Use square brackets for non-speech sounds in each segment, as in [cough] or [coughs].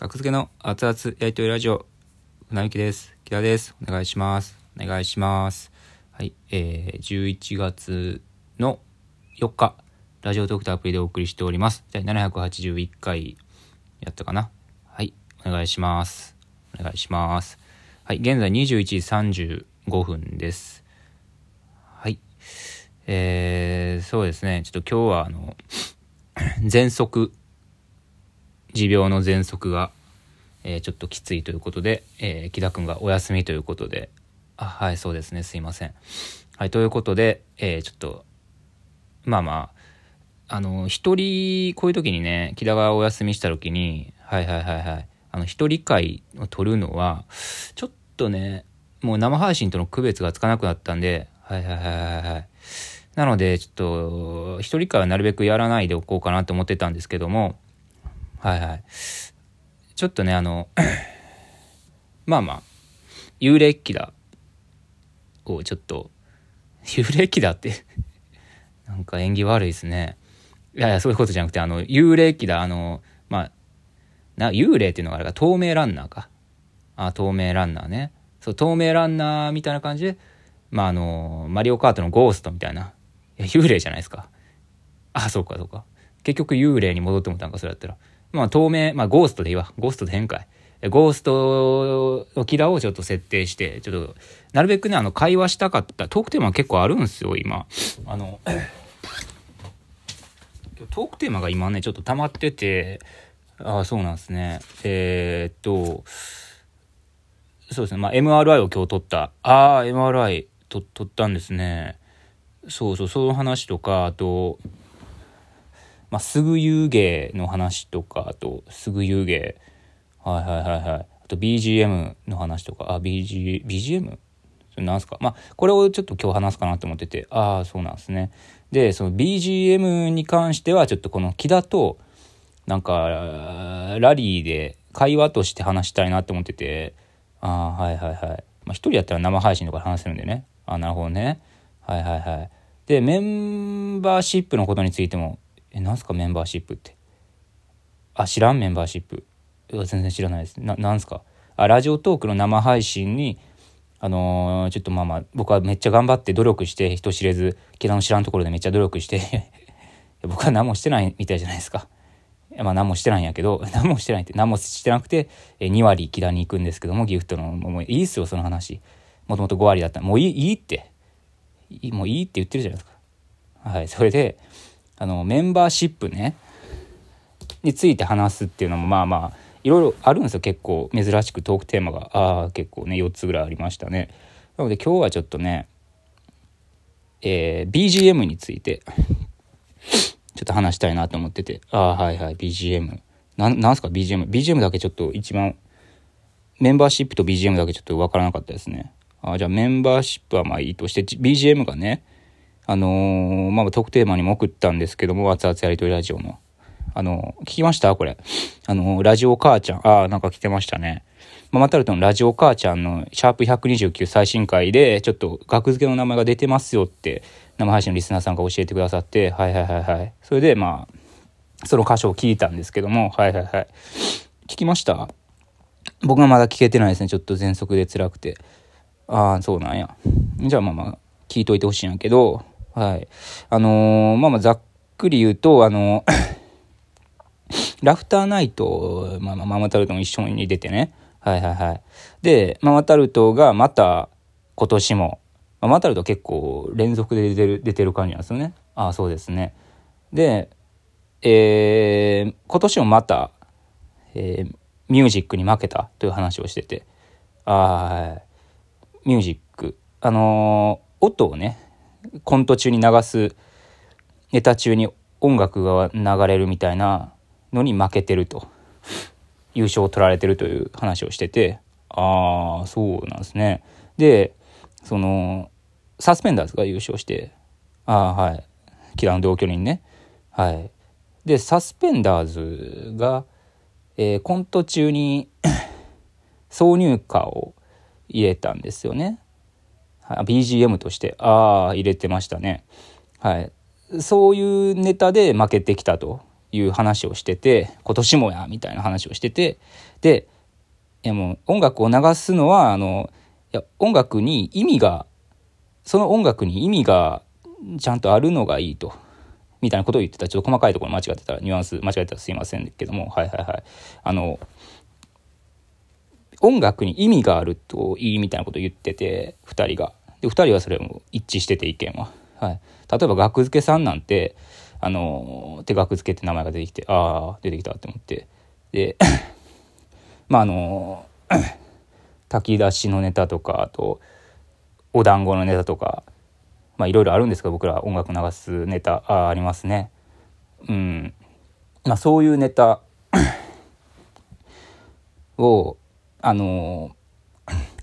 格付けの熱々やりとりラジオ、船行です。木田です。お願いします。お願いします。はい、えー、11月の4日、ラジオトークとアプリでお送りしております。第781回やったかな。はい、お願いします。お願いします。はい、現在21時35分です。はい。えー、そうですね。ちょっと今日はあの、[coughs] 喘息、持病の喘息が、えーちょっときついということで、えー木田くんがお休みということで、あ、はい、そうですね。すいません。はい、ということで、えーちょっと、まあまあ、あの、一人、こういう時にね、木田がお休みした時に、はいはいはいはい、あの、一人会を取るのは、ちょっとね、もう生配信との区別がつかなくなったんで、はいはいはいはいはい。なので、ちょっと、一人会はなるべくやらないでおこうかなと思ってたんですけども、はいはい。ちょっとね、あの、[clears throat] まあまあ、幽霊気だをちょっと、幽霊気だって [laughs] なんか縁起悪いですね。いやいや、そういうことじゃなくて、あの、幽霊気だ、あの、まあ、な、幽霊っていうのがあれか、透明ランナーか。あ、透明ランナーね。そう、透明ランナーみたいな感じで、まあ、あの、マリオカートのゴーストみたいな。いや、幽霊じゃないですか。あ、そうか、そうか。結局幽霊に戻ってもたんか、それだったら。まあ、透明、まあ、ゴーストでいいわ。ゴーストで変かい。ゴーストのキラーをちょっと設定して、ちょっと、なるべくね、あの、会話したかった。トークテーマ結構あるんですよ、今。あの、トークテーマが今ね、ちょっと溜まってて、ああ、そうなんですね。えーっと、そうですね、まあ、MRI を今日取った。ああ、MRI と取ったんですね。そうそう、その話とか、あと、まあ、すぐ遊芸の話とか、あと、すぐ遊芸。はいはいはいはい。あと BGM の話とか、あ、BG、BGM? それなんすか？まあ、これをちょっと今日話すかなと思ってて、ああ、そうなんですね。で、その BGM に関しては、ちょっとこの木田と、なんか、ラリーで会話として話したいなと思ってて、ああ、はいはいはい。まあ、一人やったら生配信とかで話せるんでね。あなるほどね。はいはいはい。で、メンバーシップのことについても、え、なんすかメンバーシップって。あ、知らんメンバーシップ。うわ全然知らないです。な、なんすかあ、ラジオトークの生配信に、あのーちょっとまあまあ、僕はめっちゃ頑張って努力して、人知れず、木田の知らんところでめっちゃ努力して、[laughs] 僕は何もしてないみたいじゃないですか。まあ何もしてないんやけど、[laughs] 何もしてないって、何もしてなくて、え2割木田に行くんですけども、ギフトの、もういいっすよ、その話。もともと5割だった。もういい、いいって。もういいって言ってるじゃないですか。はい、それで、あの、メンバーシップね、について話すっていうのも、まあまあ、いろいろあるんですよ、結構。珍しくトークテーマが。ああ、結構ね、4つぐらいありましたね。なので今日はちょっとね、えー BGM について、ちょっと話したいなと思ってて。ああ、はいはい、BGM。な、なんすか BGM。BGM だけちょっと一番、メンバーシップと BGM だけちょっとわからなかったですね。あじゃあメンバーシップはまあいいとして、BGM がね、あのーまあトークテーマにも送ったんですけども、熱々やりとりラジオの。あのー聞きました？これ。あのーラジオ母ちゃん。ああ、なんか来てましたね。ママタルトのラジオ母ちゃんのシャープ129最新回で、ちょっと学付けの名前が出てますよって、生配信のリスナーさんが教えてくださって、はいはいはいはい。それでまあ、その箇所を聞いたんですけども、はいはいはい。聞きました？僕はまだ聞けてないですね。ちょっと喘息で辛くて。ああ、そうなんや。じゃあまあまあ、聞いといてほしいんやけど、はい。あのーまあまあざっくり言うと、あの [coughs] ラフターナイト、まあまあ、ママタルトも一緒に出てね。はいはいはい。で、ママタルトがまた今年も、ママタルト結構連続で出てる、出てる感じなんですよね。ああ、そうですね。で、えー今年もまた、えーミュージックに負けたという話をしてて、あーはい。ミュージック。あのー音をね、コント中に流す、ネタ中に音楽が流れるみたいなのに負けてると。[laughs] 優勝を取られてるという話をしてて、ああ、そうなんですね。で、その、サスペンダーズが優勝して、ああ、はい。キラの同居人ね。はい。で、サスペンダーズが、えーコント中に [coughs] 挿入歌を入れたんですよね。BGM として、ああ、入れてましたね。はい。そういうネタで負けてきたと。いう話をしてて今年もやみたいな話をしててでいやもう音楽を流すのはあのいや音楽に意味がその音楽に意味がちゃんとあるのがいいとみたいなことを言ってたちょっと細かいところ間違ってたらニュアンス間違えたらすいませんけどもはいはいはいあの音楽に意味があるといいみたいなことを言ってて2人がで2人はそれも一致してて意見は、はい、例えば学付けさんなんてあの手学付けって名前が出てきてああ出てきたって思って。でまああの炊き出しのネタとかあとお団子のネタとかまあいろいろあるんですけど僕ら音楽流すネタあありますね。うん。まあそういうネタをあの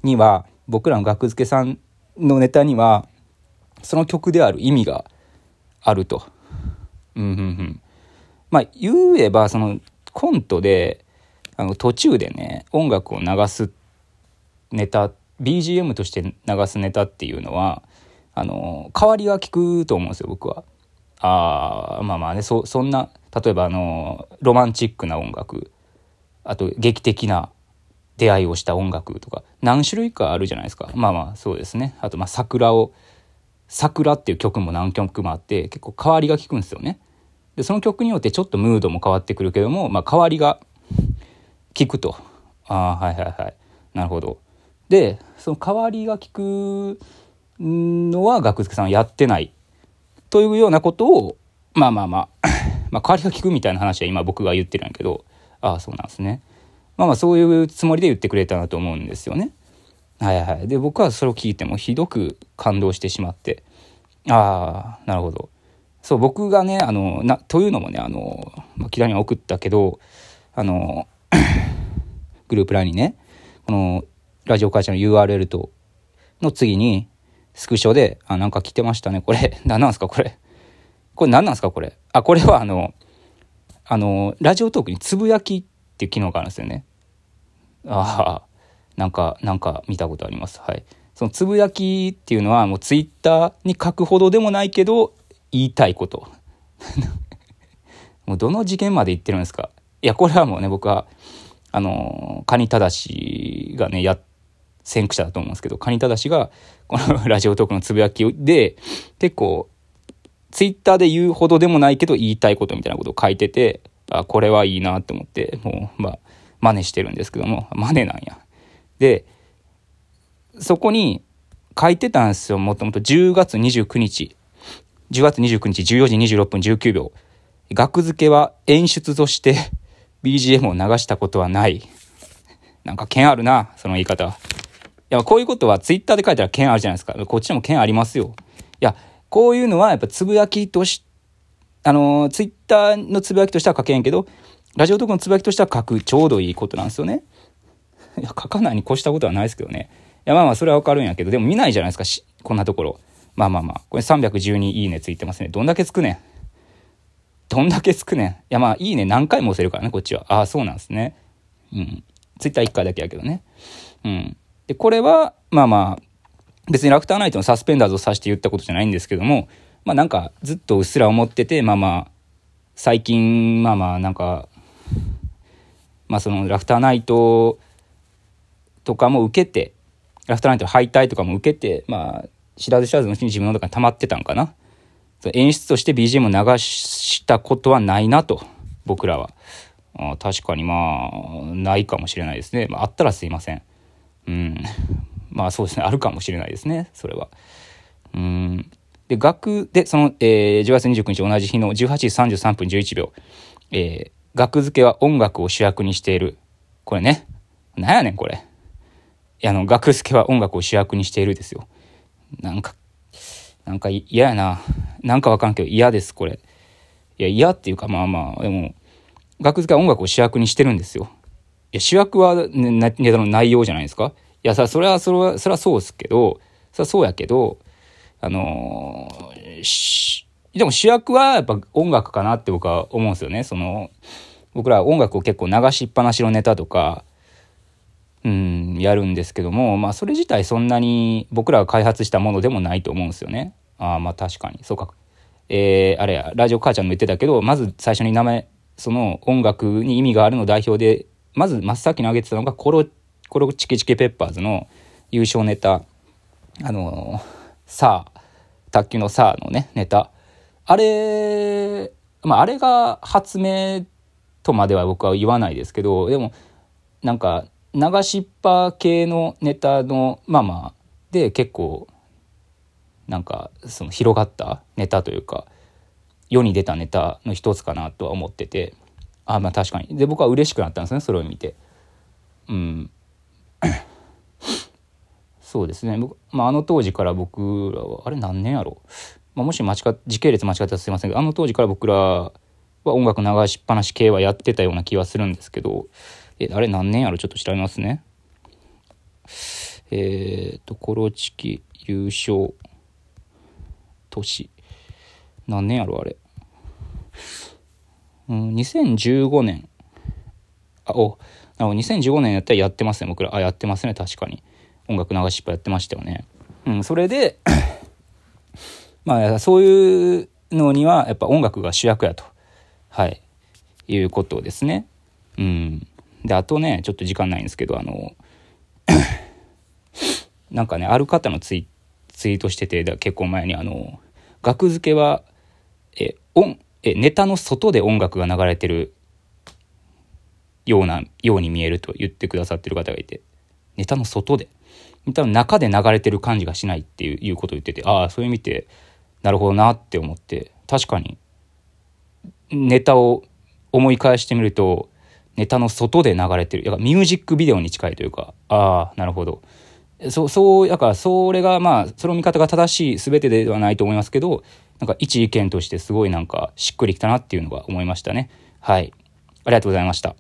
には僕らの学付けさんのネタにはその曲である意味があると。うんうんうん、まあ言えばそのコントであの途中でね音楽を流すネタ BGM として流すネタっていうのはあの代わりが利くと思うんですよ僕は。あまあまあねそそんな例えばあのロマンチックな音楽あと劇的な出会いをした音楽とか何種類かあるじゃないですか。まあまあそうですね。あとまあ桜を「桜」っていう曲も何曲もあって結構変わりが効くんですよね。でその曲によってちょっとムードも変わってくるけども、まあ、変わりが効くと。ああはいはいはい。なるほど。でその変わりが効くのは学付さんはやってないというようなことをまあまあまあまあ変わりが効くみたいな話は今僕が言ってるんやけどああそうなんですね。まあまあそういうつもりで言ってくれたなと思うんですよね。はいはい。で、僕はそれを聞いてもひどく感動してしまって、ああ、なるほど。そう、僕がね、あの、な、というのもね、あの、まあ、キラには送ったけど、あの、[coughs] グループラインにね、この、ラジオ会社の URL と、の次に、スクショで、あ、なんか来てましたね、これ。[laughs] 何なんすか、これ。これ何なんすか、これ。あ、これはあの、あの、ラジオトークにつぶやきっっていう機能があるんですよね。ああ、なんか、なんか見たことあります。はい。そのつぶやきっていうのはもうツイッターに書くほどでもないけど言いたいこと。[laughs] もうどの事件まで言ってるんですかいや、これはもうね、僕は、あの、カニタダシがね、や、先駆者だと思うんですけど、カニタダシが、この [laughs] ラジオトークのつぶやきで、結構、ツイッターで言うほどでもないけど言いたいことみたいなことを書いてて、あ、これはいいなって思って、もう、まあ、真似してるんですけども、真似なんや。で、そこに書いてたんですよ、もともと10月29日。10月29日14時26分19秒。額付けは演出として BGM を流したことはない。なんか剣あるな、その言い方。いや、こういうことはツイッターで書いたら剣あるじゃないですか。こっちでも剣ありますよ。いや、こういうのはやっぱつぶやきとしあの、ツイッターのつぶやきとしては書けんけど、ラジオトークのつぶやきとしては書くちょうどいいことなんですよね。いや、書かないに越したことはないですけどね。いや、まあまあ、それはわかるんやけど、でも見ないじゃないですか、しこんなところ。まあまあまあ、これ312いいねついてますね。どんだけつくねん。どんだけつくねん。いや、まあ、いいね何回も押せるからね、こっちは。ああ、そうなんですね。うん。ツイッター1回だけやけどね。うん。で、これは、まあまあ、別にラフターナイトのサスペンダーズを指して言ったことじゃないんですけども、まあなんかずっとうっすら思ってて、まあまあ、最近、まあまあなんか、まあそのラフターナイトとかも受けて、ラフターナイト敗退とかも受けて、まあ、知らず知らずのうちに自分の中に溜まってたんかな。演出として BGM を流したことはないなと、僕らは。あ確かにまあ、ないかもしれないですね。まあ、あったらすいません。うん。まあそうですね、あるかもしれないですね、それは。うん。で、学で、その、えー、10月29日同じ日の18時33分11秒、えー、学付けは音楽を主役にしている。これね。なんやねん、これ。いやあの、学付けは音楽を主役にしているですよ。なんか、なんか嫌やな。なんかわかんけど嫌です、これ。いや、嫌っていうか、まあまあ、でも、学付けは音楽を主役にしてるんですよ。いや、主役はねネタの内容じゃないですか。いや、さ、それは、それは、それはそうですけど、それはそうやけど、あのー、でも主役はやっぱ音楽かなって僕は思うんですよね。その、僕ら音楽を結構流しっぱなしのネタとか、うん、やるんですけども、まあそれ自体そんなに僕らが開発したものでもないと思うんですよね。ああ、まあ確かに。そうか。えー、あれや、ラジオ母ちゃんも言ってたけど、まず最初に名前、その音楽に意味があるの代表でまず真っ先に挙げてたのがコロコロチキチキペッパーズの優勝ネタあのさあ卓球のさあのねネタ。あれまああれが発明とまでは僕は言わないですけどでもなんか流しっぱ系のネタのまあまあで結構なんかその広がったネタというか世に出たネタの一つかなとは思ってて。あまあ確かに。で僕は嬉しくなったんですねそれを見て。うん。そうですね。僕、まあ、あの当時から僕らはあれ何年やろ？まあ、もし間違時系列間違ったらすいませんけどあの当時から僕らは音楽流しっぱなし系はやってたような気はするんですけどえあれ何年やろ？ちょっと調べますね。えっ、とコロチキ優勝年。何年やろ？あれ。うん2015年。あおなるほど2015年やったらやってますね僕ら。あやってますね確かに。音楽流しっぱやってましたよね。うんそれで [coughs] まあ、そういうのにはやっぱ音楽が主役やと、はい、いうことですね。うん。で、あとね、ちょっと時間ないんですけど、あの、[coughs] なんかね、ある方のツイツイートしてて、結構前に、あの、額付けは、え、音、え、ネタの外で音楽が流れてるような、ように見えると言ってくださってる方がいて、ネタの外で、ネタの中で流れてる感じがしないっていうことを言ってて、ああ、そういう意味で、なるほどなって思って確かにネタを思い返してみるとネタの外で流れてるだからミュージックビデオに近いというかああなるほど。そそうだからそれがまあその見方が正しい全てではないと思いますけどなんか一意見としてすごいなんかしっくりきたなっていうのが思いましたね。はい。ありがとうございました。